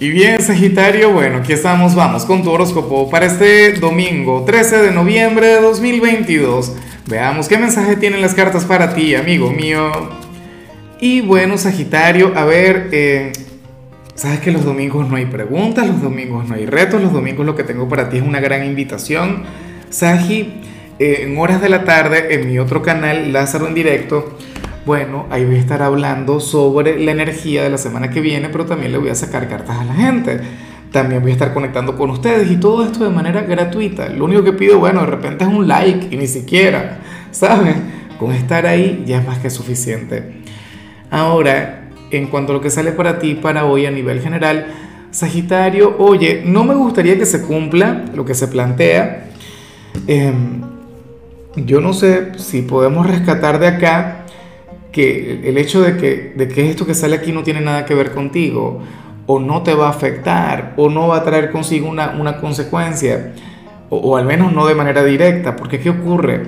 Y bien, Sagitario, bueno, aquí estamos, vamos con tu horóscopo para este domingo 13 de noviembre de 2022. Veamos qué mensaje tienen las cartas para ti, amigo mío. Y bueno, Sagitario, a ver, eh, sabes que los domingos no hay preguntas, los domingos no hay retos, los domingos lo que tengo para ti es una gran invitación. Sagi, eh, en horas de la tarde, en mi otro canal, Lázaro en directo, bueno, ahí voy a estar hablando sobre la energía de la semana que viene, pero también le voy a sacar cartas a la gente. También voy a estar conectando con ustedes y todo esto de manera gratuita. Lo único que pido, bueno, de repente es un like y ni siquiera, ¿sabes? Con estar ahí ya es más que suficiente. Ahora, en cuanto a lo que sale para ti para hoy a nivel general, Sagitario, oye, no me gustaría que se cumpla lo que se plantea. Em, yo no sé si podemos rescatar de acá que el hecho de que, de que esto que sale aquí no tiene nada que ver contigo, o no te va a afectar, o no va a traer consigo una, una consecuencia, o, al menos no de manera directa, porque ¿qué ocurre?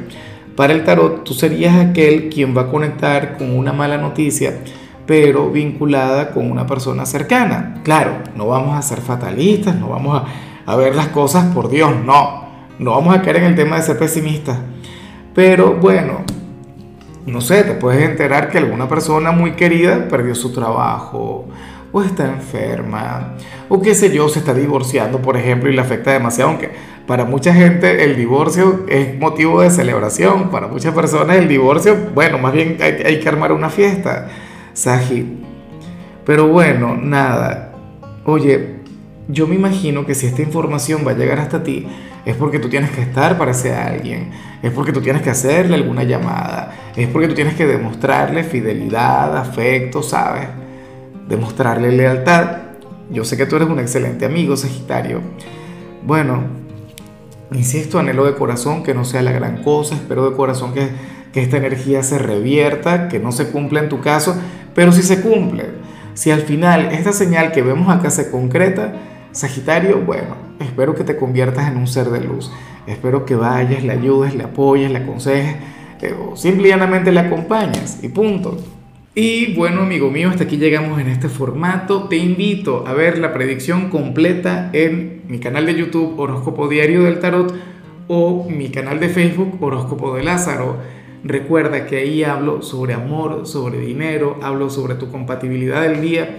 Para el tarot tú serías aquel quien va a conectar con una mala noticia, pero vinculada con una persona cercana. Claro, no vamos a ser fatalistas, no vamos a, a ver las cosas por Dios, no, no vamos a caer en el tema de ser pesimistas. Pero bueno, no sé, te puedes enterar que alguna persona muy querida perdió su trabajo o está enferma o qué sé yo, se está divorciando, por ejemplo, y le afecta demasiado, aunque para mucha gente el divorcio es motivo de celebración, para muchas personas el divorcio, bueno, más bien hay, que armar una fiesta, Saji. Pero bueno, nada, oye, yo me imagino que si esta información va a llegar hasta ti, es porque tú tienes que estar para ese alguien, es porque tú tienes que hacerle alguna llamada, es porque tú tienes que demostrarle fidelidad, afecto, ¿sabes? Demostrarle lealtad. Yo sé que tú eres un excelente amigo, Sagitario. Bueno, insisto, anhelo de corazón que no sea la gran cosa, espero de corazón que, que esta energía se revierta, que no se cumpla en tu caso, pero si se cumple, si al final esta señal que vemos acá se concreta, Sagitario, bueno, espero que te conviertas en un ser de luz. Espero que vayas, le ayudes, le apoyes, le aconsejes eh, o simplemente le acompañes y punto. Y bueno, amigo mío, hasta aquí llegamos en este formato. Te invito a ver la predicción completa en mi canal de YouTube Horóscopo Diario del Tarot o mi canal de Facebook Horóscopo de Lázaro. Recuerda que ahí hablo sobre amor, sobre dinero, hablo sobre tu compatibilidad del día